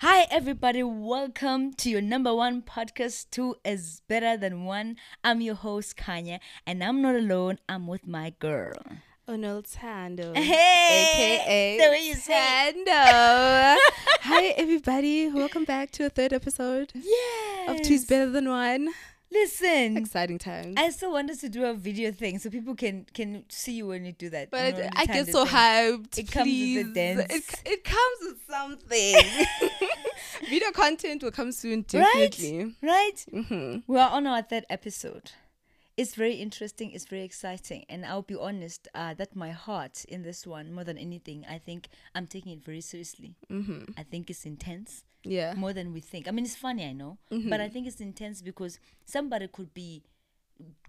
Hi, everybody. Welcome to your number one podcast, Two is Better Than One. I'm your host, Kanya, and I'm not alone. I'm with my girl. Onel Tando. Hey! AKA The way you. Tando. Hi, everybody. Welcome back to a third episode Yes. of Two's Better Than One. Listen, Exciting times. I still want us to do a video thing so people can can see you when you do that. but you know, when you I get so thing. hyped. It comes with the dance. It, it comes with something. Video content will come soon, definitely. Right? hmm We are on our third episode. It's very interesting. It's very exciting, and I'll be honest uh, that my heart in this one, more than anything, I think I'm taking it very seriously. hmm I think it's intense Yeah. more than we think. I mean, it's funny, I know, but I think it's intense because somebody could be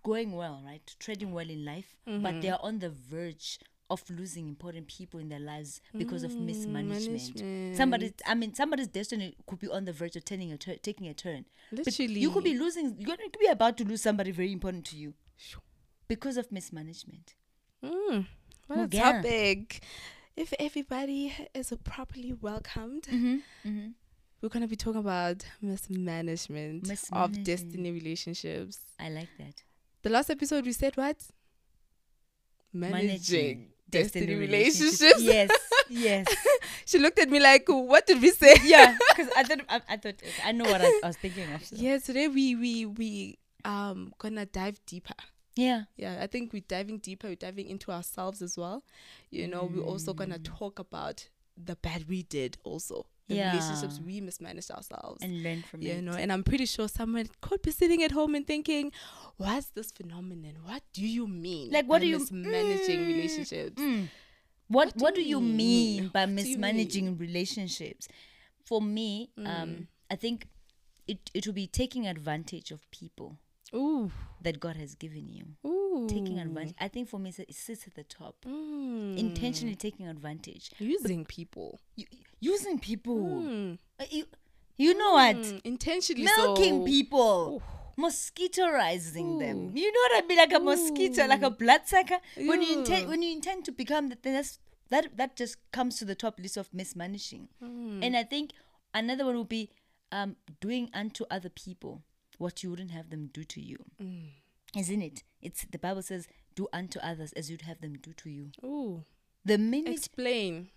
going well, right, trading well in life, but they are on the verge of losing important people in their lives because of mismanagement. Somebody, I mean, somebody's destiny could be on the verge of turning a tur- taking a turn. But Literally. you could be losing. You could be about to lose somebody very important to you because of mismanagement. Mm, what a yeah. topic. If everybody is properly welcomed, Mm-hmm. We're going to be talking about mismanagement, of destiny relationships. I like that. The last episode we said what? Managing, destiny, relationships. relationships. Yes, yes. she looked at me like, "What did we say?" yeah, because I thought I, I thought I know what I, I was thinking of. so. Yeah, today we we we um gonna dive deeper. Yeah. Yeah, I think we're diving deeper. We're diving into ourselves as well. You know, we're also gonna Mm. talk about the bad we did also. The Yeah. relationships we mismanaged ourselves. and learn from you it. know, and I'm pretty sure someone could be sitting at home and thinking, "What's this phenomenon? What do you mean? Like, what do you- mismanaging Mm, relationships?" Mm. What What What do do you you mean mean? by do you mismanaging relationships? For me, Mm. um, I think it it will be taking advantage of people Ooh, that God has given you. ooh, Taking advantage. I think for me, it sits at the top. Mm. Intentionally taking advantage, using people. U- using people. Mm. Uh, You, you know what? Mm, intentionally Milking so. people. Mosquitoizing them. You know what I mean? Like a mosquito, like a bloodsucker. When you intend when you intend to become that that's that that just comes to the top list of mismanaging. Mm. And I think another one would be um doing unto other people what you wouldn't have them do to you. Mm. Isn't it? It's the Bible says, do unto others as you'd have them do to you. Ooh, The minute explain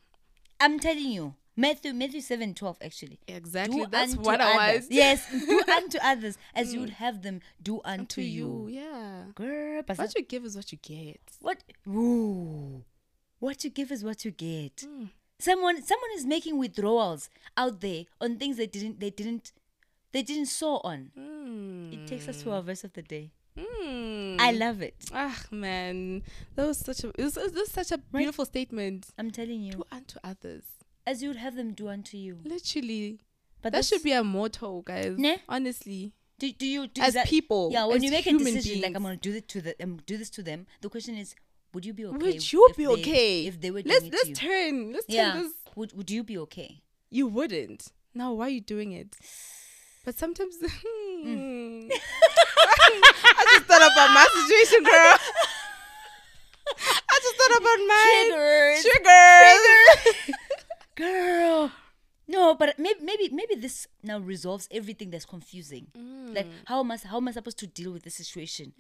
I'm telling you, Matthew Matthew seven twelve actually. exactly. Do That's unto what I was. Yes, do unto others as you would have them do unto to you. you. Yeah. Girl, but What you give is what you get. what? Ooh, what you give is what you get. Mm. Someone, someone is making withdrawals out there on things they didn't, they didn't, they didn't saw on. Mm. It takes us to our verse of the day. Mm. I love it. Ah man, that was such a it was, it was such a beautiful statement. I'm telling you, Do unto others, as you would have them do unto you. literally. But that should be a motto, guys. Ne? Honestly, Do, do you do as that, people, Yeah, when you make a decision like. I'm gonna do it to the, um, do this to them. The question is, would you be okay? would you be they- okay if they were Let's doing let's to you? turn. Let's yeah, turn this. would would you be okay? You wouldn't. Now, why are you doing it? But sometimes. Mm. I just thought about my situation, girl. I just thought about my Triggers. Sugar. girl. No, but maybe maybe maybe this now resolves everything that's confusing. Like Mm. how am I how am I supposed to deal with this situation?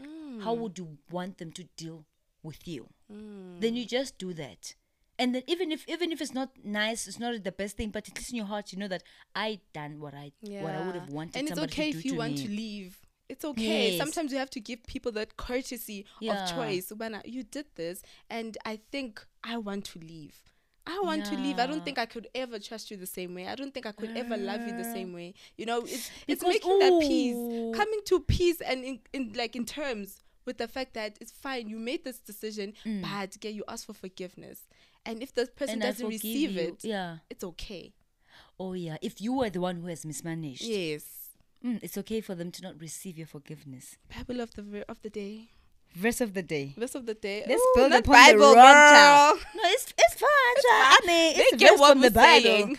How would you want them to deal with you? Mm. Then you just do that. And then even if even if it's not nice, it's not the best thing, but at least in your heart you know that I done what I what I would have wanted to do. And it's okay if you want me. to leave. It's okay. Yes. Sometimes you have to give people that courtesy Yeah. of choice. Ubana, you did this, and I think I want to leave. I want to leave. I don't think I could ever trust you the same way. I don't think I could ever love you the same way. You know, it's it's Because- making that peace, coming to peace, and in, in like in terms with the fact that it's fine. You made this decision, mm. but get you ask for forgiveness, and if the person and doesn't receive you. it, Yeah. it's okay. Oh yeah. If you were the one who has mismanaged, Yes. mm, it's okay for them to not receive your forgiveness. Bible of the of the day. Verse of the day. Verse of the day. Let's Ooh, build upon Bible, the wrong No, it's it's fine. child. I mean, They it's a get what from the we're Bible. saying.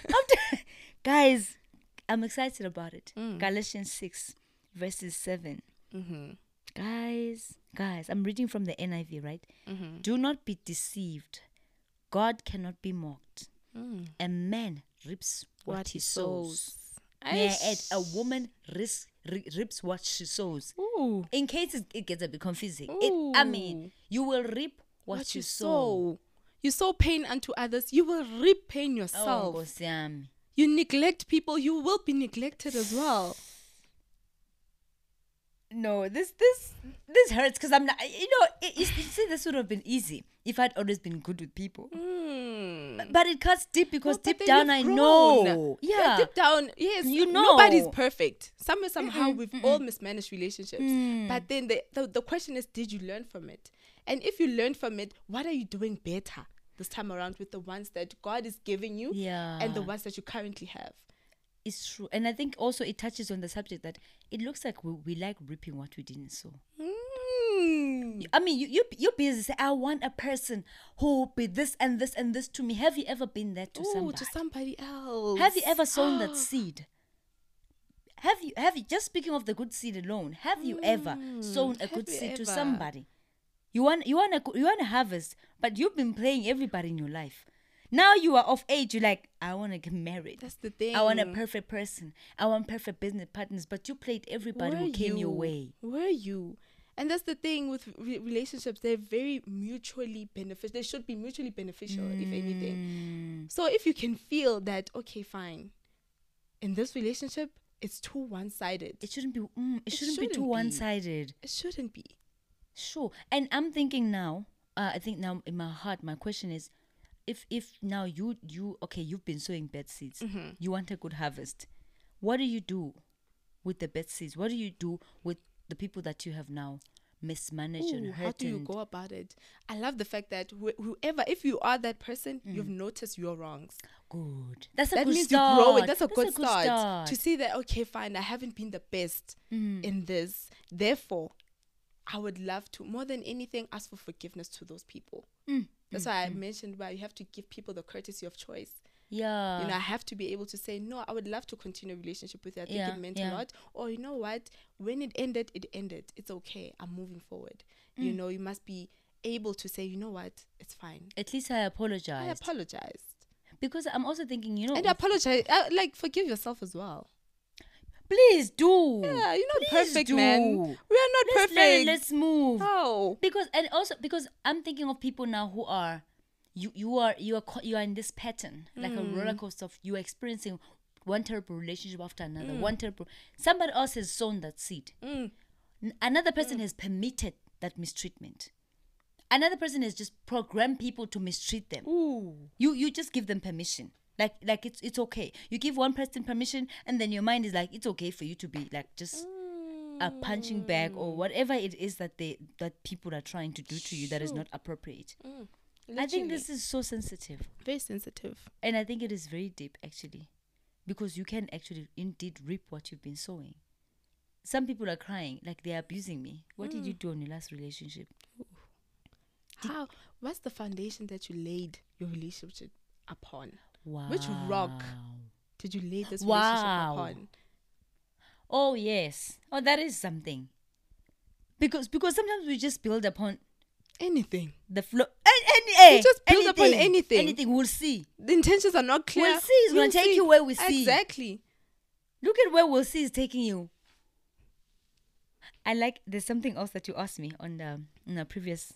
Guys, I'm excited about it. Mm. Galatians six, verses seven. Mm-hmm. Guys, guys, I'm reading from the NIV, right? Mm-hmm. Do not be deceived. God cannot be mocked. Mm. A man reaps what, What he sows. sows. May I add, Aish. a woman ri- reaps what she sows. Ooh. In case it, it gets a bit confusing, it, I mean, you will reap what, What you you sow. sow. You sow pain unto others, you will reap pain Oh, yourself. Yami. you neglect people, you will be neglected as well. no, this this this hurts because I'm not. You know, it, you see, this would have been easy if I'd always been good with people. Mm. But it cuts deep because No, deep down I know. grown. Yeah. deep down, yes, You know. nobody's perfect. Somewhere, somehow, we've all mismanaged relationships. Mm. But then the, the the question is, did you learn from it? And if you learn from it, what are you doing better this time around with the ones that God is giving you yeah. and the ones that you currently have? it's true, and I think also it touches on the subject that it looks like we, we like reaping what we didn't sow. Mm. I mean, you you you busy say I want a person who will be this and this and this to me. Have you ever been that to Ooh, somebody? to somebody else. Have you ever sown that seed? Have you have you just speaking of the good seed alone? Have you ever mm, sown a good seed to somebody? You want you want a you want to harvest, but you've been playing everybody in your life. Now you are of age. You're like, I want to get married. That's the thing. I want a perfect person. I want perfect business partners. But you played everybody who came your you? way. Were you? And that's the thing with re- relationships. They're very mutually beneficial. They should be mutually beneficial, if anything. Mm. So if you can feel that, okay, fine, in this relationship, it's too one sided. It shouldn't be. Mm, it, It shouldn't, be shouldn't too be. one-sided. It shouldn't be. Sure. And I'm thinking now, uh, I think now in my heart, my question is if if now you you okay, you've been sowing bad seeds. Mm-hmm. You want a good harvest. What do you do with the bad seeds? What do you do with the people that you have now mismanaged and Ooh, hurt? how do you go about it? I love the fact that wh- whoever, if you are that person, Mm. you've noticed your wrongs. Good. That's a that good means start. you grow it. That's a good, start, start. to see that. Okay, fine. I haven't been the best Mm. in this. Therefore, I would love to more than anything ask for forgiveness to those people. Mm, That's why I mentioned why you have to give people the courtesy of choice. Yeah. you know, I have to be able to say no. I would love to continue a relationship with you. I think Yeah, it meant yeah. a lot. Or you know what? When it ended, it ended. It's okay. I'm moving forward. You Mm. know, you must be able to say, you know what? It's fine. At least I apologize I apologized. apologized. because I'm also thinking, you know, And apologize. Uh, like forgive yourself as well. please do. Yeah, you're not Please perfect, do. man. We are not Let's perfect. let's move. no. because and also because i'm thinking of people now who are you you are you are you are in this pattern like a mm. roller coaster of you are experiencing one terrible relationship after another mm. one terrible somebody else has sown that seed. Mm. Another person mm. has permitted that mistreatment. Another person has just programmed people to mistreat them. Ooh. you you just give them permission. Like like it's it's okay. You give one person permission and then your mind is like it's okay for you to be like just a punching bag or whatever it is that they that people are trying to do to you that is not appropriate i think this is so sensitive very sensitive. and i think it is very deep actually because you can actually indeed reap what you've been sowing some people are crying like they're abusing me what did you mm. do in your last relationship How? What's the foundation that you laid your relationship upon? wow Which rock did you lay this Wow. relationship upon? Oh yes. Oh, that is something. Because because sometimes we just build upon Anything. the flow. Any, any, just build upon anything. Anything we'll see. The intentions are not clear. We'll see. It's gonna We'll take you where we see. Exactly. Look at where we'll see is taking you. I like. There's something else that you asked me on the on a previous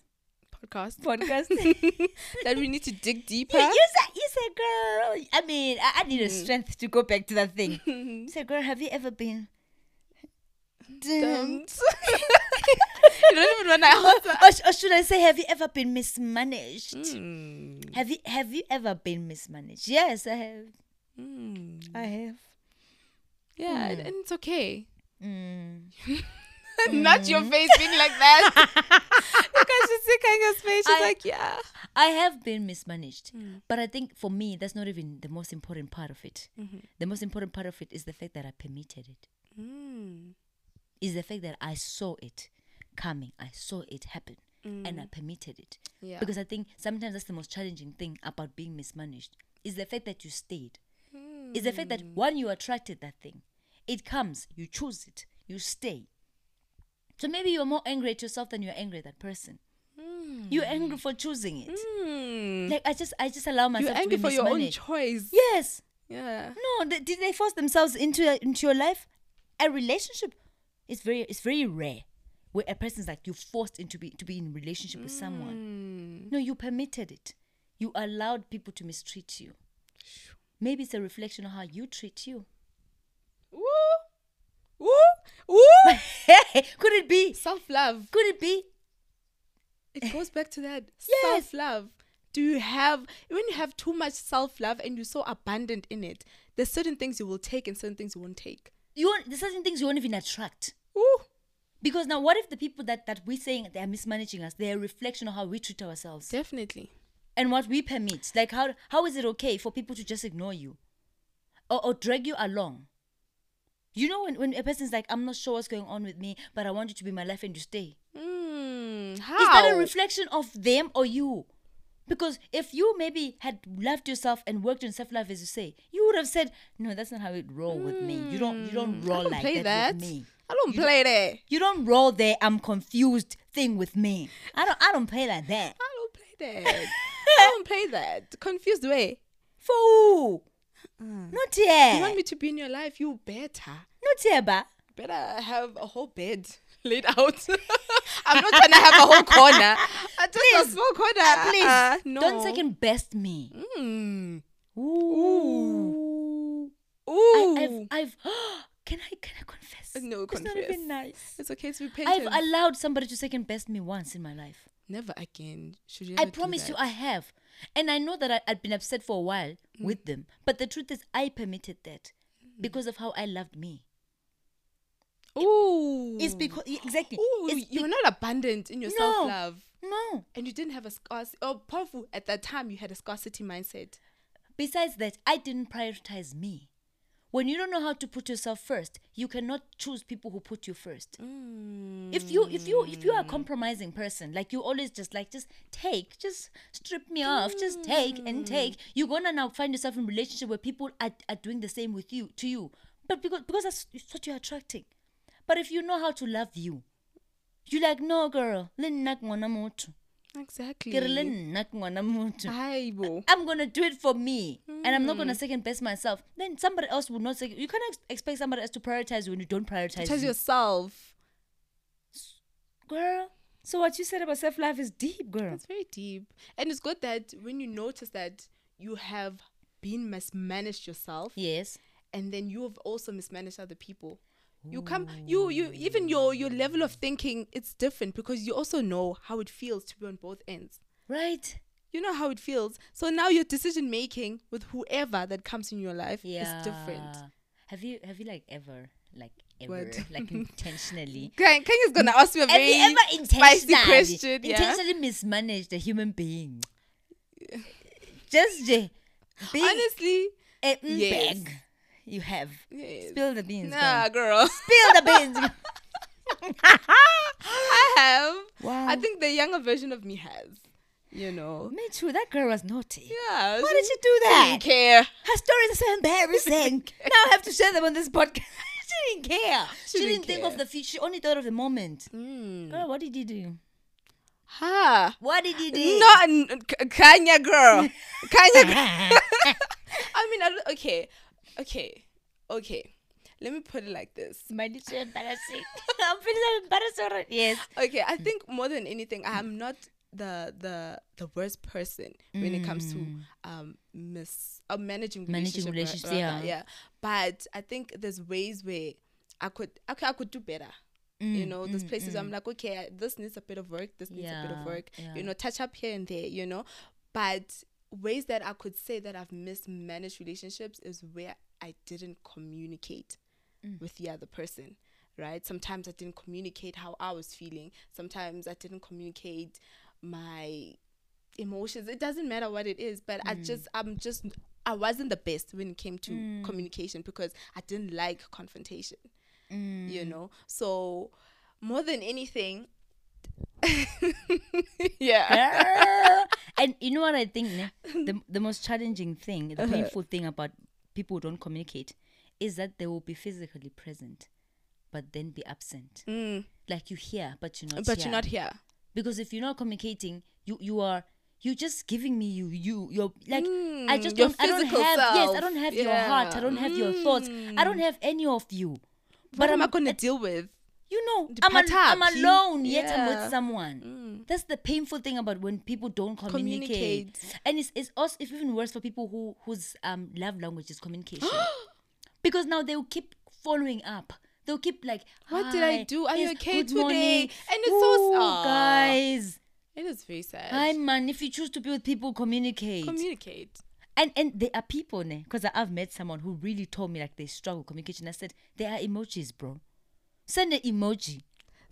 Podcast. podcast. that we need to dig deeper. you, you said, you said, girl. I mean, I, I need a Mm. strength to go back to that thing. you said, girl, have you ever been? Dumped. you don't even want to answer. or, or should I say, have you ever been mismanaged? Mm. Have you have you ever been mismanaged? Yes, I have. Mm. I have. Yeah, and, and it's okay. Mm. Not your face being like that. you guys should see Kanya's face. She's I- like, yeah. I have been mismanaged, Mm. but I think for me that's not even the most important part of it. Mm-hmm. The most important part of it is the fact that I permitted it. Mm. Is the fact that I saw it coming. I saw it happen, and I permitted it. Yeah. Because I think sometimes that's the most challenging thing about being mismanaged is the fact that you stayed. Is the fact that one you attracted that thing, it comes, you choose it, you stay. So maybe you're more angry at yourself than you're angry at that person. You're angry for choosing it. Mm. Like I just I just allow myself You're angry for your own choice. Yes. Yeah. No, th- did they force themselves into a, into your life? A relationship is very it's very rare where a person's like you forced into be to be in relationship with someone. Mm. No, you permitted it. You allowed people to mistreat you. Maybe it's a reflection of how you treat you. Woo! Woo! Woo! Could it be? Self love. Could it be? It goes back to that Yes. self love. Do you have when you have too much self love and you're so abundant in it? There's certain things you will take and certain things you won't take. You won't, there's certain things you won't even attract. Because now, what if the people that, that we're saying they are mismanaging us, they're a reflection of how we treat ourselves Definitely. and what we permit? Like, how how is it okay for people to just ignore you or, or drag you along? You know, when, when a person's like, I'm not sure what's going on with me, but I want you to be my life and you stay. Mm, how? Is that a reflection of them or you? Because if you maybe had loved yourself and worked on self love, as you say, you would have said, "No, that's not how it roll with me. You don't, you don't Mm, roll don't like play that, that. with me. I don't play that. You don't roll there. I'm confused thing with me. I don't, I don't play like that. I don't play that. I don't play that. Confused way. Fool, not here. You want me to be in your life? You better. not here, ba. Better have a whole bed laid out. I'm not trying to have a whole corner. I just a Please. small corner. Ah, please, Uh, no. don't second best me. Mm. Ooh. Ooh. I, I've, I've. Can I, can I confess? No, It's not even nice. It's okay to be I've allowed somebody to second best me once in my life. Never again. Should you? I promise you. I have. And I know that I, I'd been upset for a while Mm. with them. But the truth is, I permitted that because of how I loved me. Ooh. It's because, exactly. Ooh, it's you're not abundant in your No. self love. no. And you didn't have a scarcity. Oh, powerful. At that time, you had a scarcity mindset. Besides that, I didn't prioritize me. When you don't know how to put yourself first, you cannot choose people who put you first. Hmm. If you if you if you are a compromising person, like you always just like just take, just strip me off, just take and hmm. take, you're gonna now find yourself in a relationship where people are, are doing the same with you to you. But because because that's what you're attracting. But if you know how to love you, you're like, no girl, le nna ke ngwana motho. Exactly. Ke re le nna ke ngwana motho. Aibo. I'm gonna do it for me, and I'm not gonna mm. second best myself. Then somebody else will not. Second, you cannot ex- expect somebody else to prioritize you when you don't prioritize Tell you. yourself. girl. So what you said about self love is deep, girl. It's very deep. And it's good that when you notice that you have been mismanaged yourself Yes. and then you have also mismanaged other people. You come you you even your your level of thinking it's different because you also know how it feels to be on both ends. Right. You know how it feels. So now your decision making with whoever that comes in your life Yeah. is different. Have you have you like ever like ever What? like intentionally? Kang Kang is gonna ask me a Have very you ever spicy intentionally question. Yeah. intentionally mismanaged a human being? Just j- being Honestly, eh, mm, a yes. bag. You have. yes. Spill the beans. nah, girl. girl. Spill the beans. I have. Wow. I think the younger version of me has. You know. Me too. That girl was naughty. Yeah. Why did she do that? Didn't care. Her stories are so embarrassing. now I have to share them on this podcast. she didn't care. She, She didn't, didn't think care. of the future. She only thought of the moment. Mm. Girl, what did you do? Ha. What did you do? Not n- K- Kanya girl. Kanya. girl. I mean, I okay, okay, okay. Let me put it like this. My little embarrassing. I'm feeling embarrassed already. Yes. Okay, I think more than anything, I'm not the the the worst person when it comes to um miss uh, managing Mm. Managing relationship, relationships, yeah. yeah. But I think there's ways where I could okay I could do better. you Mm, know, there's mm, places mm. I'm like, okay, this needs a bit of work. This needs a bit of work. yeah. You know, touch up here and there. You know, but ways that I could say that I've mismanaged relationships is where I didn't communicate Mm. with the other person. Right? Sometimes I didn't communicate how I was feeling. Sometimes I didn't communicate my emotions. It doesn't matter what it is, but I mm. just I'm just I wasn't the best when it came to mm. communication because I didn't like confrontation. Mm. You know? So more than anything Yeah. and you know what I think? ne? The, the most challenging thing, Uh-huh. the painful thing about people who don't communicate is that they will be physically present, but then be absent. Mm, Like you hear, but you're not but here. you're not here. because if you're not communicating you you are you're just giving me you you you're like I Mm, just don't I don't have physical yes I don't have your heart I don't have your thoughts I don't have any of you What am I I'm- gonna deal with? you know I'm, al- I'm alone yet I'm with someone Mm. that's the painful thing about when people don't communicate, Communicate. and it's, it's also it's even worse for people who whose um love language is communication because now they'll keep following up they'll keep like What did I do? Are you okay today?" morning." And it's so- Ooh, guys It is very sad. hi man if you choose to be with people communicate Communicate. and and there are people because I've met someone who really told me like they struggle communication I said there are emojis bro send an emoji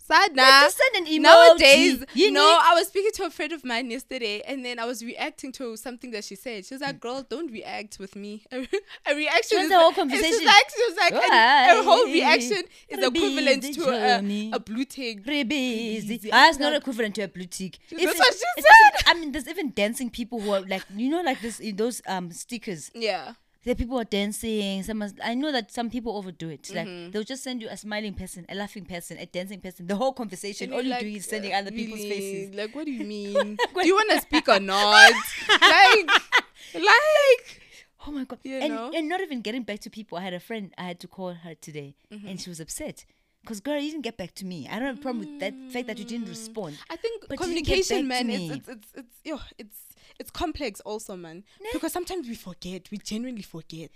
Sad nah. just send an emoji Nowadays, you no, know I was speaking to a friend of mine yesterday, and then I was reacting to something that she said. She was like, "Girl, don't react with me." A reaction is the whole conversation. just like she was like, a, whole reaction is equivalent to a, a blue tick. Pretty busy. busy. Ah, it's not equivalent to a blue tick. That's what she even- I mean, there's even dancing people who are like, you know, like this, in those um stickers. Yeah. The people are dancing. Some, are- I know that some people overdo it. Like Mm-hmm. they'll just send you a smiling person, a laughing person, a dancing person. The whole conversation, all you're you're doing is sending uh, other people's really? faces. Like, what do you mean? do you want to speak or not? like, like, Oh my god! You and, know? and not even getting back to people. I had a friend. I had to call her today, Mm-hmm. and she was upset because girl, you didn't get back to me. I don't have a problem with that fact that you didn't Mm. respond. I think But you communication, man, it's, it's it's it's yo, it's it's complex also, man. Because sometimes we forget, we genuinely forget,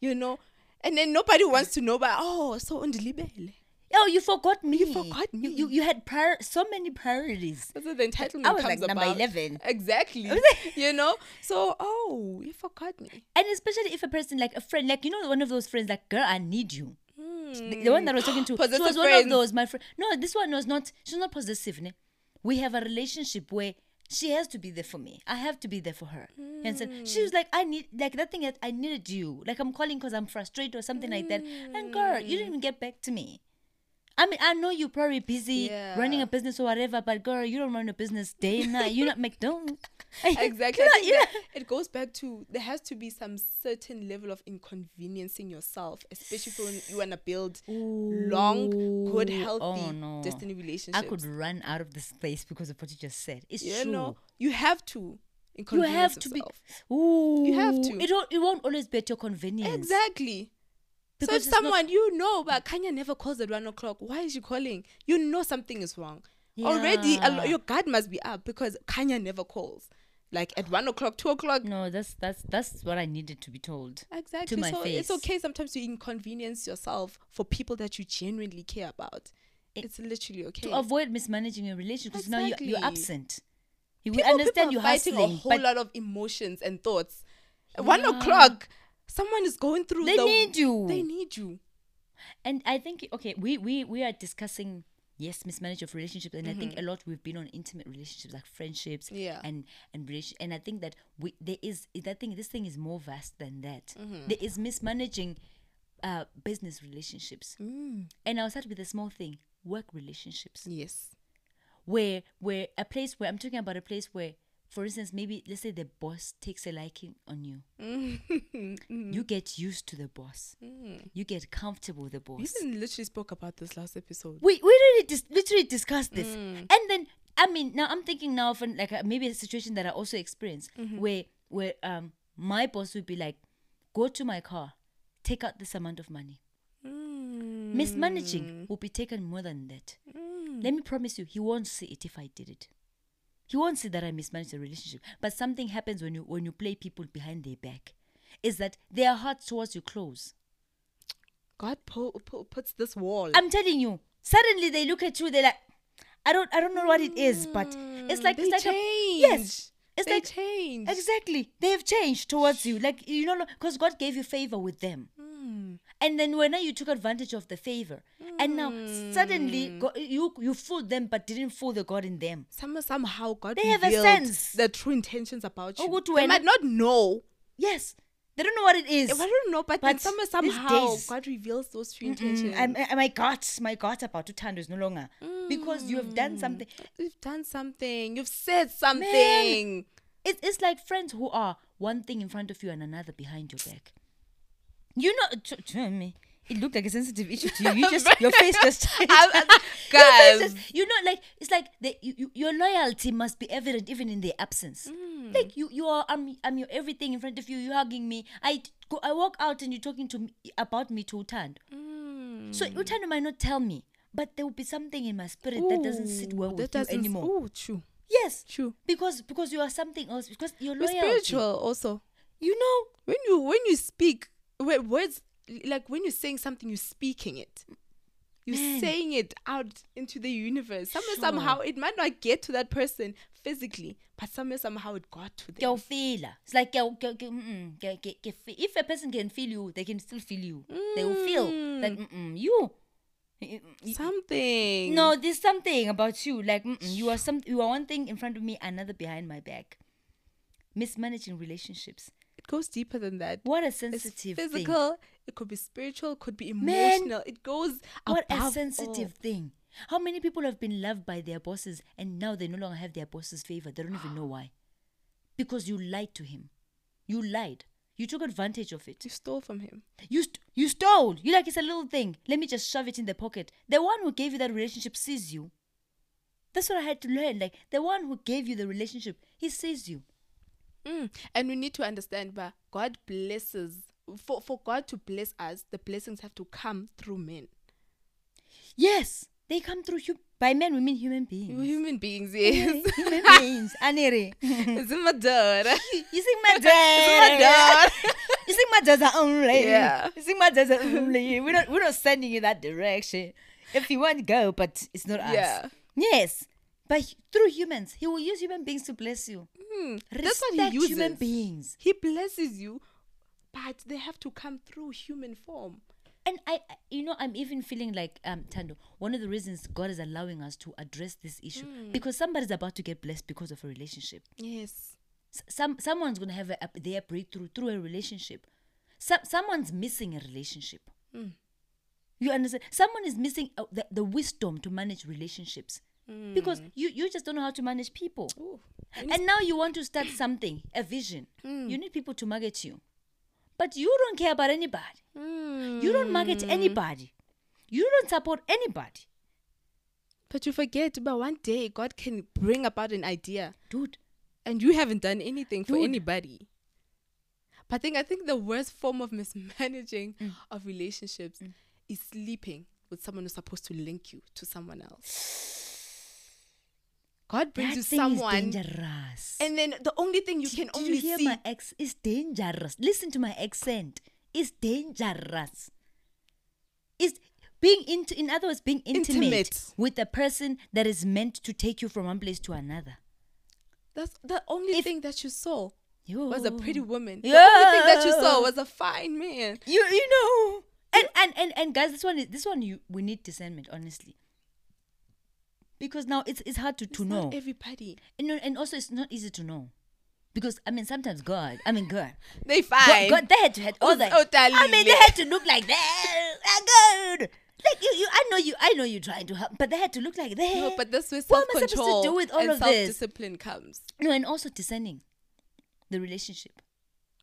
you know, and then nobody wants to know. But oh, so undilibele. Oh, you forgot me. You forgot You me. you, you had prior, so many priorities. That's what the entitlement I was comes like number about. 11. Exactly. you know. So oh, you forgot me. And especially if a person like a friend, like you know, one of those friends, like girl, I need you. Hmm. The, the one that I was talking to, she was one of those. My friend, no, this one was not. She's not possessive. Ne? We have a relationship where she has to be there for me. I have to be there for her. And understand? She was like, I need like that thing that I needed you. Like I'm calling because I'm frustrated or something like that. And girl, you didn't even get back to me. I mean, I know you're probably busy running a business or whatever, but girl, you don't run a business day and night. You're not McDonald's. Exactly. Not- think it goes back to there has to be some certain level of inconveniencing yourself, especially when you want to build long, good, oh, healthy oh no. destiny relationships. I could run out of this place because of what you just said. It's you true. know, you have to you have to be. Ooh, have to. It won't. It won't always be at your convenience. Exactly. So if not- someone you know, but Kanya never calls at one o'clock, why is she calling? You know something is wrong. Already, a lo- your guard must be up because Kanya never calls. Like at one o'clock, two o'clock. No, that's that's that's what I needed to be told. Exactly. my so it's okay sometimes to inconvenience yourself for people that you genuinely care about. It- it's literally okay. To avoid mismanaging your relationship, because now you're, you're absent. You people, understand people you're are fighting hustling, a whole lot of emotions and thoughts. At One o'clock, someone is going through. they the, need you. They need you. and I think okay, we we we are discussing yes, mismanage of relationships, and I think a lot we've been on intimate relationships like friendships, Mm-hmm. Yeah. and and and I think that we there is that thing. This thing is more vast than that. Mm-hmm. There is mismanaging uh business relationships, Mm. and I'll start with a small thing: work relationships, Yes. where where a place where I'm talking about a place where. For instance, maybe let's say the boss takes a liking on you. Mm-hmm. You get used to the boss. You get comfortable with the boss. We even literally spoke about this last episode. we we really dis- literally discussed this Mm. and then i mean now i'm thinking now of an, like a, maybe a situation that i also experienced Mm-hmm. where where um my boss would be like go to my car take out this amount of money Mm. mismanaging will be taken more than that let me promise you he won't see it if i did it he won't see that i mismanaged the relationship but something happens when you when you play people behind their back is that their hearts towards you close God pu- pu- puts this wall. I'm telling you, suddenly they look at you, they're like, I don't I don't know what it is, but mm, it's like they it's like change. a yes. It's they like change. exactly. They have changed towards you. Like you know because God gave you favor with them. And then when you took advantage of the favor, and now suddenly go, you you fooled them, but didn't fool the God in them. Some, somehow God They have a sense. the true intentions about you. Ukuthi They might not know. Yes, they don't know what it is. I don't know, but, But somewhere, somehow days- God reveals those true intentions. Mm, I- my gut, my gut about to turn is no longer because you have done something. You've done something. You've said something. It's it's like friends who are one thing in front of you and another behind your back. You know, t- t- me. it looked like a sensitive issue to you. You just your face just changed. I- I- Your face guys. you know, like it's like the, you, you, your loyalty must be evident even in their absence. Mm. Like you, you are. I'm. I'm your everything in front of you. You're hugging me. I go. I walk out and you're talking to me about me to Utando. Mm. So Utando might not tell me, but there will be something in my spirit that doesn't sit well with that you anymore. Ooh, true. Yes, True. because because you are something else. Because you're We're spiritual also. You know. When you when you speak, where words like when you're saying something, you're speaking it. You're Man. saying it out into the universe. Somewhere Sure. somehow it might not get to that person physically, but somehow, somehow it got to them. feel It's like if a person can feel you, they can still feel you. They will feel mm. that mm-mm, you. Something. No, there's something about you. Like you are some. You are one thing in front of me, another behind my back. Mismanaging relationships. It goes deeper than that. What a It's sensitive thing. physical. It could be spiritual. It could be Man, emotional. it goes What a sensitive thing. How many people have been loved by their bosses and now they no longer have their boss's favor? They don't even know why. Because you lied to him. You lied. You took advantage of it. You stole from him. You st- you stole. You like it's a little thing. Let me just shove it in the pocket. The one who gave you that relationship sees you. That's what I had to learn. Like the one who gave you the relationship, he sees you. Mm. And we need to understand, but God blesses. For for God to bless us, the blessings have to come through men. Yes, they come through you. By men, we mean human beings. human beings, yes. human beings. Anere. in my daughter. You sing my It's in my dad. daughter. You sing my dada only. Yeah. You sing my dada only. We're not we're not sending you that direction. If you want, go, but it's not us. Yeah. Yes. But through humans, he will use human beings to bless you. Hmm, That's what he uses. human beings. He blesses you, but they have to come through human form. And I, you know, I'm even feeling like um Tando. One of the reasons God is allowing us to address this issue Hmm. because somebody's about to get blessed because of a relationship. Yes. S- some someone's gonna have a, a, their breakthrough through a relationship. Some someone's missing a relationship. Hmm. You understand? Someone is missing uh, the, the wisdom to manage relationships because you you just don't know how to manage people. Ooh. And now you want to start something, a vision. Hmm. You need people to market you, but you don't care about anybody. You don't market Hmm. anybody. You don't support anybody, But you forget, but one day God can bring about an idea, dude. and you haven't done anything for anybody. But I think I think the worst form of mismanaging Mm. of relationships is sleeping with someone who's supposed to link you to someone else. God brings That you someone, dangerous. and then the only thing you Did- can only you hear see my ex is dangerous. Listen to my accent. It's dangerous. It's being into in other words, being intimate, Intimate. with a person that is meant to take you from one place to another. That's the only If- thing that you saw Yo. was a pretty woman. The only thing that you saw was a fine man. you you know. And and and, and guys, this one is this one you we need discernment, honestly. Because now it's it's hard to, to It's know. Everybody. and, and also it's not easy to know. Because I mean sometimes God, I mean God, They God, fine. God, they had to had all that. oh, I mean, they had to look like that. Ah, God, like you, you, I know you, I know you're trying to help, but they had to look like that. No, but that's where What self am I supposed to control do with all and of this? self discipline comes. no, and also discerning the relationship.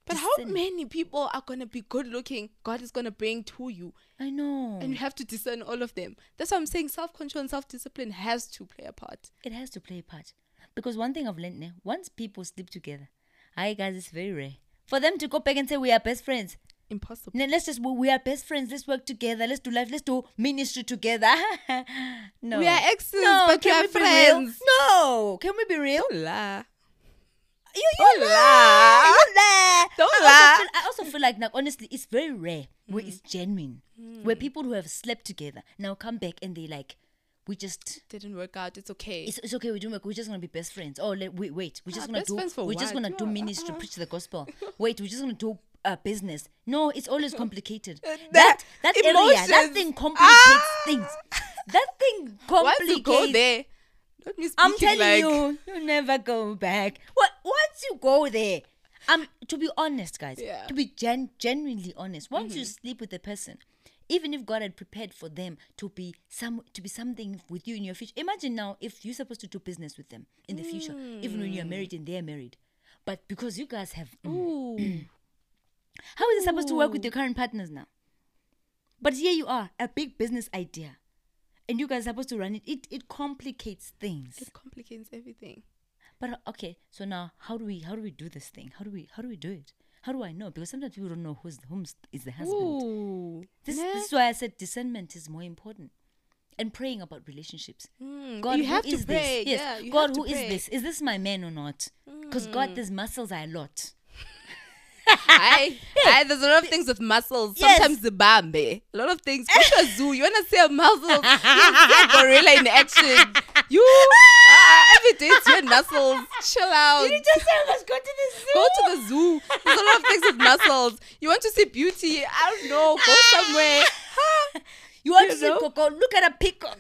But how many people are gonna be good looking? God is gonna bring to you, I know and you have to discern all of them. That's why I'm saying self control and self discipline has to play a part. it has to play a part because one thing I've learned now, once people sleep together, hi guys, it's very rare for them to go back and say we are best friends. Impossible. No, let's just we- are best friends. Let's work together. Let's do life. Let's do ministry together. no, We are exes, no, but we can are we be real? friends. No, can we be real? Don't lie. You, you Don't lie. You lie. Don't I lie. Also feel, I also feel like now, honestly, it's very rare where it's genuine, where people who have slept together now come back and they like, we just. Didn't work out. It's okay. It's, it's okay. We're doing. We're just gonna be best friends. Oh, let, wait, wait. We're just Ah, gonna best do. friends for We're just what? gonna do Yeah, ministry, uh-uh. preach the gospel. Wait, we're just gonna do uh, business. No, it's always complicated. That that- area, that emotions. thing complicates Ah! things. That thing Once complicates. you go there, I'm telling like, you, you never go back. What? Once you go there, um, to be honest, guys, Yeah. Mm-hmm. to be gen- genuinely honest, once you sleep with a person, even if God had prepared for them to be some to be something with you in your future, imagine now if you're supposed to do business with them in the future, even when you're married and they're married, but because you guys have, Ooh. how is it supposed to work with your current partners now? But here you are, a big business idea. And you guys are supposed to run it. It it complicates things. It complicates everything. But uh, okay, so now how do we how do we do this thing? How do we how do we do it? How do I know? Because sometimes people don't know who's whom is the husband. Ooh. This, this is why I said discernment is more important. And praying about relationships. Mm, God, you who have to pray. this? Yes. Yeah, God, who is this? Is this my man or not? Because God, these muscles are a lot. I, I, there's a lot of things with muscles. Yes. Sometimes the bambe. A lot of things. Go to a zoo. You want to see a muscle. You see a gorilla in action. You, uh, every day it's your muscles. Chill out. Did you just say must go to the zoo. Go to the zoo. There's a lot of things with muscles. You want to see beauty. I don't know. Go somewhere. You want You to see? Coco? Look at a peacock.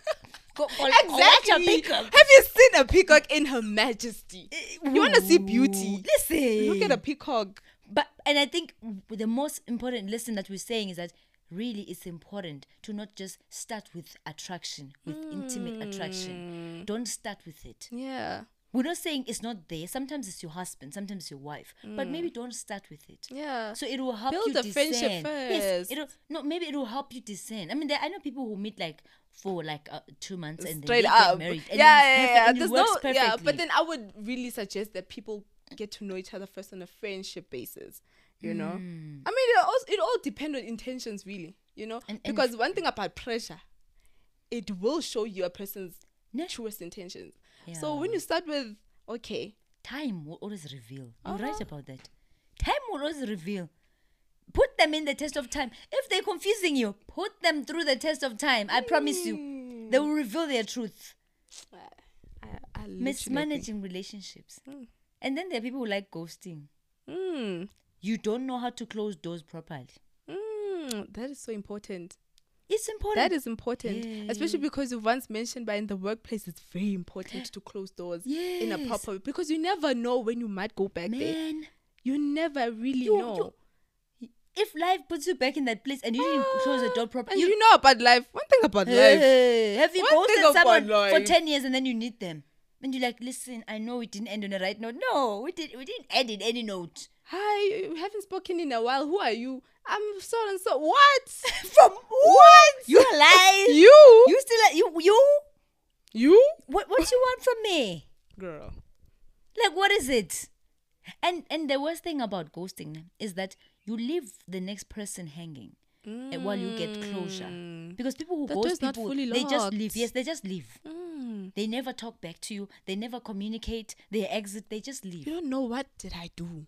Go, a Exactly. peacock. Have you seen a peacock in her majesty? You want to see beauty? Listen. Look at a peacock. But and I think the most important lesson that we're saying is that really it's important to not just start with attraction, with intimate Mm. attraction. Don't start with it. Yeah. We're not saying it's not there. Sometimes it's your husband, sometimes it's your wife. But maybe don't start with it. Mm. Yeah. So it will help Build you a friendship discern. Yes, it'll no maybe it will help you discern. I mean, there, I know people who meet like for like uh, two months and straight then they up. get married. And yeah, yeah, yeah. There's works no, yeah, perfectly. but then I would really suggest that people get to know each other first on a friendship basis. You know, mm. I mean, it all it all depends on intentions, really. You know, And- and- because one thing about pressure, it will show you a person's Yeah. truest intentions. So when you start with okay, time will always reveal. You're Uh-huh. right about that. Time will always reveal. Put them in the test of time. If they're confusing you, put them through the test of time. I promise you, mm. they will reveal their truth. I, I, I literally agree. Mismanaging relationships. Mm. And then there are people who like ghosting. Mm, You don't know how to close doors properly. mm, that is so important. It's important. That is important, especially because you once mentioned, but in the workplace, it's very important to close doors in a proper way because you never know when you might go back there. Man, You never really You- know. you- if life puts you back in that place and you didn't close the door and properly, you, know about life. One thing about life. Have you ghosted someone for 10 years and then you need them? And you're like, listen, I know we didn't end on a right note. No, we, did, we didn't end in any note. Hi, you haven't spoken in a while. Who are you? I'm so and so. What? From what? You're lying. You? You still, like, you, you? You? What, what you want from me? Girl. Like, what is it? And and the worst thing about ghosting is that you leave the next person hanging uh, while you get closure. Because people who The ghost people, fully they just leave. Yes, they just leave. Mm. They never talk back to you. They never communicate. They exit. They just leave. You don't know what did I do?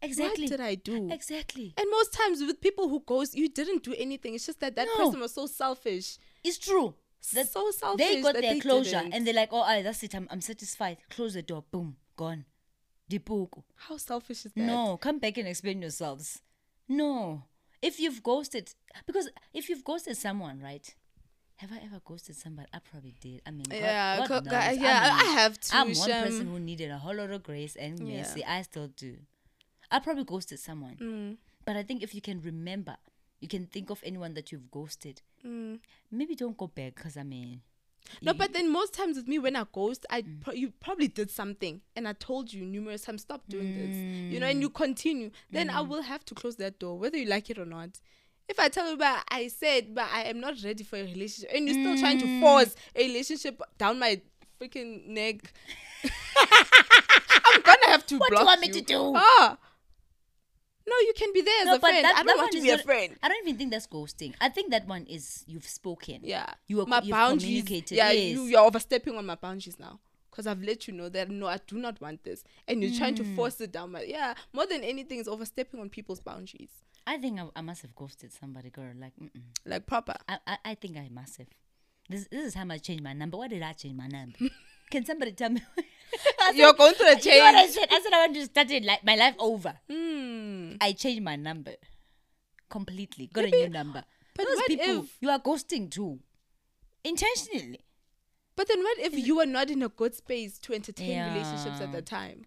Exactly. What did I do? Exactly. And most times with people who ghost, you didn't do anything. It's just that that No. person was so selfish. It's true. That so selfish. they got that their they closure didn't. and they're like, oh, aye, that's it. I'm, I'm satisfied. Close the door. Boom. Gone. Dipuku. How selfish is that? No, come back and explain yourselves. No. If you've ghosted, because if you've ghosted someone, right? Have I ever ghosted somebody? I probably did. I mean, God, Yeah, God knows. yeah, I, I have to. I'm one person who needed a whole lot of grace and Yeah. mercy. I still do. I probably ghosted someone. Mm. But I think if you can remember, you can think of anyone that you've ghosted. Mm. Maybe don't go back because I mean, No, but then most times with me, when I ghost, I mm. pro- you probably did something, and I told you numerous times, stop doing this. You know, and you mm. continue. Then I mm. will have to close that door, whether you like it or not. If I tell you, but I said, but I am not ready for a relationship, and you're still trying to force a relationship down my freaking neck, I'm gonna have to What do you want me to do? Ah. No, you can be there as No, a friend. that- I don't want to be a friend. I don't even think that's ghosting. I think that one is you've spoken. Yeah. You are- my boundaries. communicated, Yeah, yes. you, you're overstepping on my boundaries now. Because I've let you know that no, I do not want this. And you're trying to Hmm. force it down my yeah, more than anything is overstepping on people's boundaries. I think I, I must have ghosted somebody, girl. Like, mm-mm. Like proper. I, I, I think I must have. This, this is how I changed my number. Why did I change my number? Can somebody tell me? You're going through a said- You know what I change. said? I said I want to start it like my life over. Hmm. I changed my number completely. Got a new number. but Those what people if- you are ghosting too, intentionally. But then what if you are not in a good space to entertain Yeah. relationships at the time?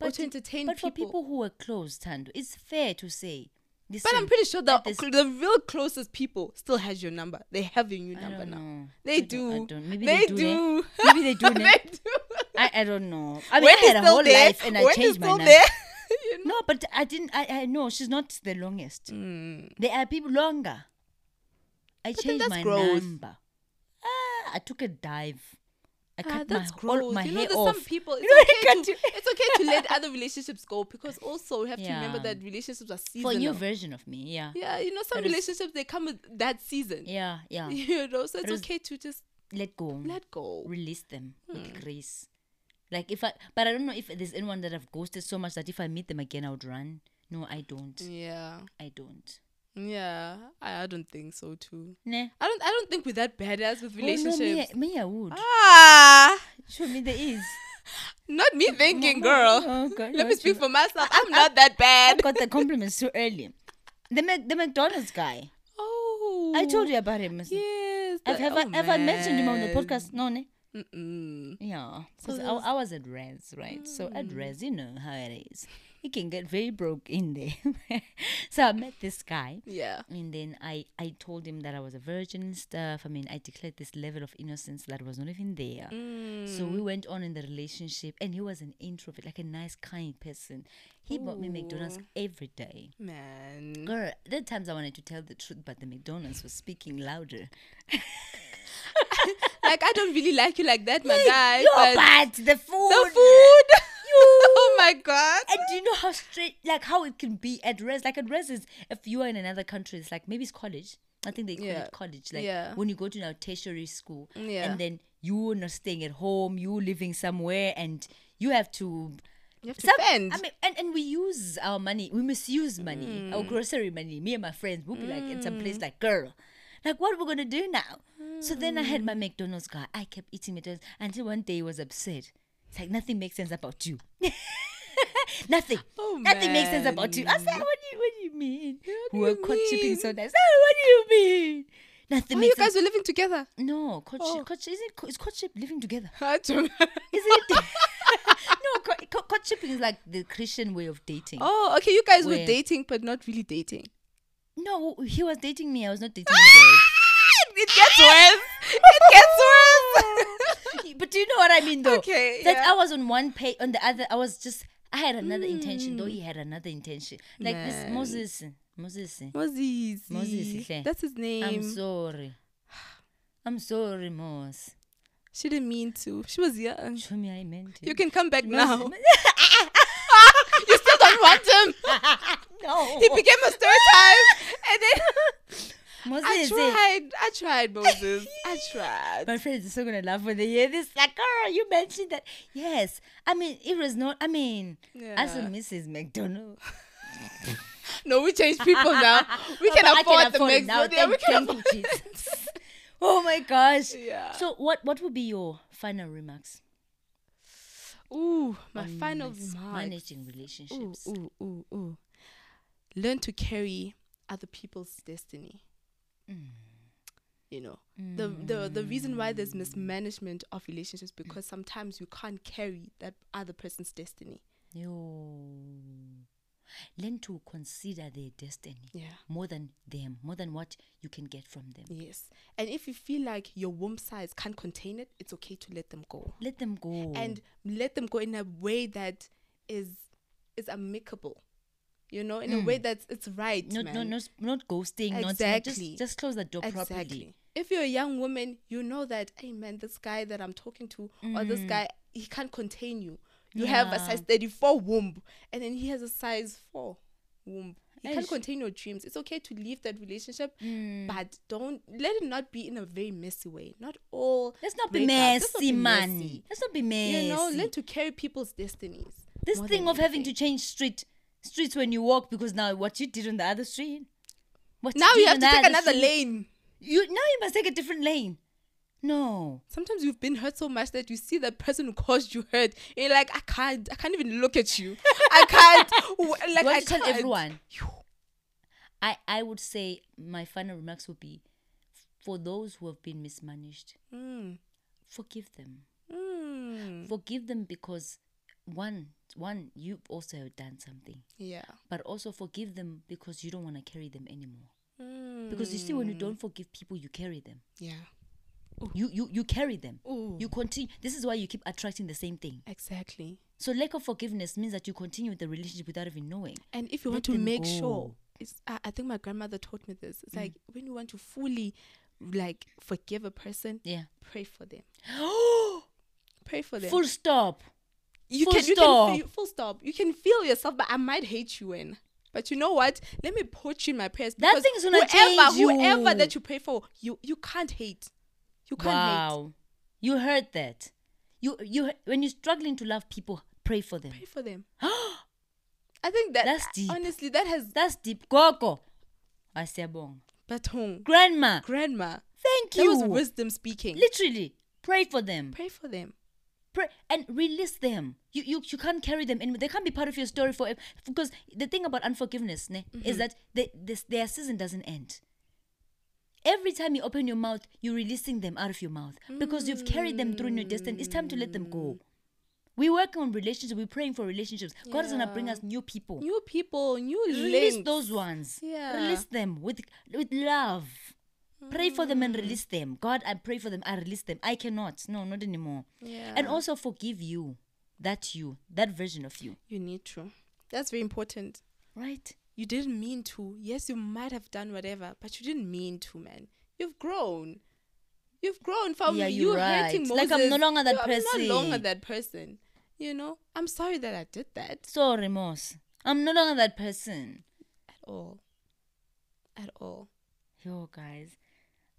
or But to entertain But for people. people who are close, Tando, it's fair to say. But I'm pretty sure the, at this- the real closest people still has your number. They have your new I number now. They I do. don't- don't. Maybe they, do. Maybe they do, ne? they do. I, I don't know. I mean, When I had a whole there? life and I changed my there? you know? No, but I didn't. I, I know she's not the longest. Mm. There are people longer. I But changed my growth. number. Ah, I took a dive. I Ah, cut that's my, all growth. my you know, hair there's off. some people. It's You know, okay to it's okay to let other relationships go because also we have to remember that relationships are for seasonal. a new version of me. Yeah, yeah, you know, some is- relationships they come with that season. yeah, yeah. You know, so it's okay to just Let go. let go. release them Hmm. with grace. Like if I, but I don't know if there's anyone that I've ghosted so much that if I meet them again, I would run. No, I don't. Yeah, I don't. yeah. I, I don't think so too. Nah. I don't. I don't think we're that badass with Oh, relationships. no, me, me, I would. Ah, Show me the there is. not me thinking, girl. okay, Let me speak for myself. I'm not that bad. I got the compliments too early. The Mac, the McDonald's guy. Oh, I told you about him. Yes. Have, that- have, oh, I, have I mentioned him on the podcast? No, ne? Mm-mm. Yeah. So Because I, I was at Res, right? So at Res, you know how it is. You can get very broke in there. so I met this guy. Yeah. And then I, I told him that I was a virgin and stuff. I mean, I declared this level of innocence that was not even there. So Mm. we went on in the relationship, and he was an introvert, like a nice, kind person. He bought me McDonald's every day. Man. Girl, there are times I wanted to tell the truth, but the McDonald's was speaking louder. like I don't really like you like that, my guy. Yo, but but the food. the food. oh my god. And do you know how straight, like how it can be at res? Like at res is if you are in another country, it's like maybe it's college. I think they call Yeah. it college. Like Yeah. when you go to now tertiary school, Yeah. and then you're not staying at home, you're living somewhere, and you have to. You have to some- fend. I mean, and, and we use our money, we misuse money, Mm. our grocery money. Me and my friends, we'll be like in some place like, girl, like what are we gonna do now? So then I had my Mm. McDonald's guy. I kept eating McDonald's until one day he was upset. It's like nothing makes sense about you. nothing. Oh, nothing makes sense about you. I said, what do you what do you mean? What do we were you caught chipping so nice. Oh, what do you mean? Nothing Oh, you makes guys sense. were living together. No, coach, Oh. coach, is it? Is courtship living together? I don't- Is it? no, co- co- courtship is like the Christian way of dating. oh, okay. You guys were dating, but not really dating. No, he was dating me. I was not dating him. It gets worse. It gets worse. but do you know what I mean, though? Okay, That yeah. I was on one page, on the other. I was just. I had another hmm. intention, though. He had another intention. Like this Moses. Moses. Moses. Moses. That's his name. I'm sorry. I'm sorry, Mos. she didn't mean to. She was young. Show me I meant it. You can come back Moses- now. you still don't want him. no. He became a stereotype. and then Moses. eh. tried. I tried, Moses. I tried. My friends are so gonna laugh when they hear this. Like, girl, you mentioned that. Yes, I mean, it was not. I mean, as a Mrs. McDonald, No, we changed people now. We can I afford the afford next now. Yeah, we can afford you, oh my gosh. Yeah. So, what what would be your final remarks Ooh, my on final mis- remark. managing Ooh, relationships? ooh, ooh, ooh. Learn to carry other people's destiny. You know, the, the the reason why there's mm. mismanagement of relationships because sometimes you can't carry that other person's destiny. Yo. Learn to consider their destiny Yeah. more than them, more than what you can get from them. Yes. And if you feel like your womb size can't contain it, it's okay to let them go. Let them go. And let them go in a way that is is amicable. You know, in a way that's it's right. not, not, man. not, not ghosting, not Exactly. just, just close the door properly. If you're a young woman, you know that, hey man, this guy that I'm talking to or this guy, he can't contain you. You have a Mm. Size 34 womb, and then he has a size 4 womb. He can't contain your dreams. It's okay to leave that relationship, Mm. but don't let it not be in a very messy way. Not all. Let's not be breakups. Let's not messy, be man. messy. Let's not be messy. You know, learn to carry people's destinies. this thing of having to change street streets when you walk because now what you did on the other street. What Now did you have to take another street- lane. You now you must take a different lane. No. sometimes you've been hurt so much that you see that person who caused you hurt and you're like i can't i can't even look at you i can't like you i want to tell can't. everyone. I, I would say my final remarks would be for those who have been mismanaged, Mm, forgive them. mm. Forgive them because one one you also have done something. yeah But also forgive them because you don't want to carry them anymore. mm. Because you see when you don't forgive people you carry them. yeah You you you carry them. Ooh. You continue this is why you keep attracting the same thing. exactly So lack of forgiveness means that you continue with the relationship without even knowing. and if you Let want to make go. sure it's, I, I think my grandmother taught me this. Mm. It's like when you want to fully like forgive a person, Yeah. pray for them. Pray for them. Full stop. You full can you can feel, full stop. You can feel yourself, but I might hate you in. But you know what? Let me put you in my prayers. That thing's gonna whoever, change you. Whoever that you pray for, you you can't hate. You can't hate. Wow. You heard that. You you when you're struggling to love people, pray for them. Pray for them. I think that That's deep. honestly that has That's deep. Gogo. but baton. Grandma, Grandma. thank you. That was wisdom speaking. Literally, pray for them. Pray for them. Pray and release them. You you you can't carry them in. They can't be part of your story forever. Because the thing about unforgiveness ne, Mm-hmm. is that they, this, their season doesn't end. Every time you open your mouth, you're releasing them out of your mouth because you've carried them through in your destiny. It's time to let them go. We're working on relationships. We're praying for relationships. God is gonna bring us new people. New people, new release links. those ones. Yeah. Release them with with love. Pray for them and Mm. release them. God, I pray for them. I release them. I cannot. No, not anymore. Yeah. And also forgive you. That you. That version of you. you need to. That's very important. Right? You didn't mean to. Yes, you might have done whatever, but you didn't mean to, man. You've grown. You've grown from Yeah, you you're hurting right. Like, I'm no longer that You- I'm no longer that person. You know, I'm sorry that I did that So remorse. I'm no longer that person. at all. At all. Yo, guys.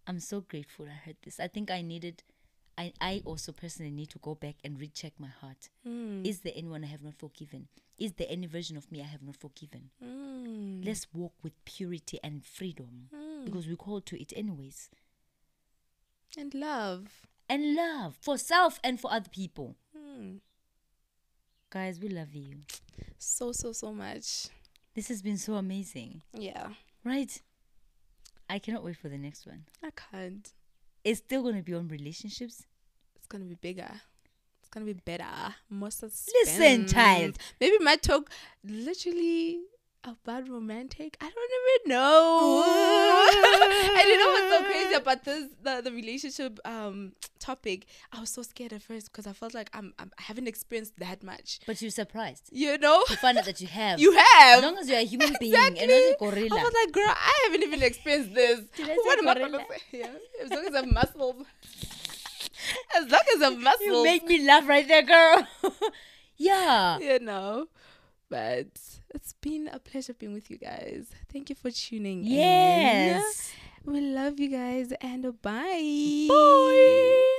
I'm so grateful I heard this. I think I needed I, I also personally need to go back and recheck my heart. Mm. Is there anyone I have not forgiven? Is there any version of me I have not forgiven? Mm. Let's walk with purity and freedom Mm. because we're called to it anyways. And love. And love for self and for other people. Mm. Guys, we love you. So, so, so much. This has been so amazing, Yeah. right? I cannot wait for the next one. I can't. It's still going to be on relationships. It's gonna be bigger. It's gonna be better. More suspense. Listen, child. Maybe my talk literally about romantic. I don't even know. I and you know what's so crazy about this the, the relationship um topic? I was so scared at first because I felt like I'm, I'm I haven't experienced that much. But you're surprised You know, to find out that you have. you have. as long as you're a human being Exactly. and not a I gorilla. I was like, girl, I haven't even experienced this. What am I gonna say? Yeah. As long as I have muscles. As long as I have muscles. You make me laugh right there, girl. yeah. you know. But it's been a pleasure being with you guys. Thank you for tuning in. Yes. We love you guys and bye. Bye.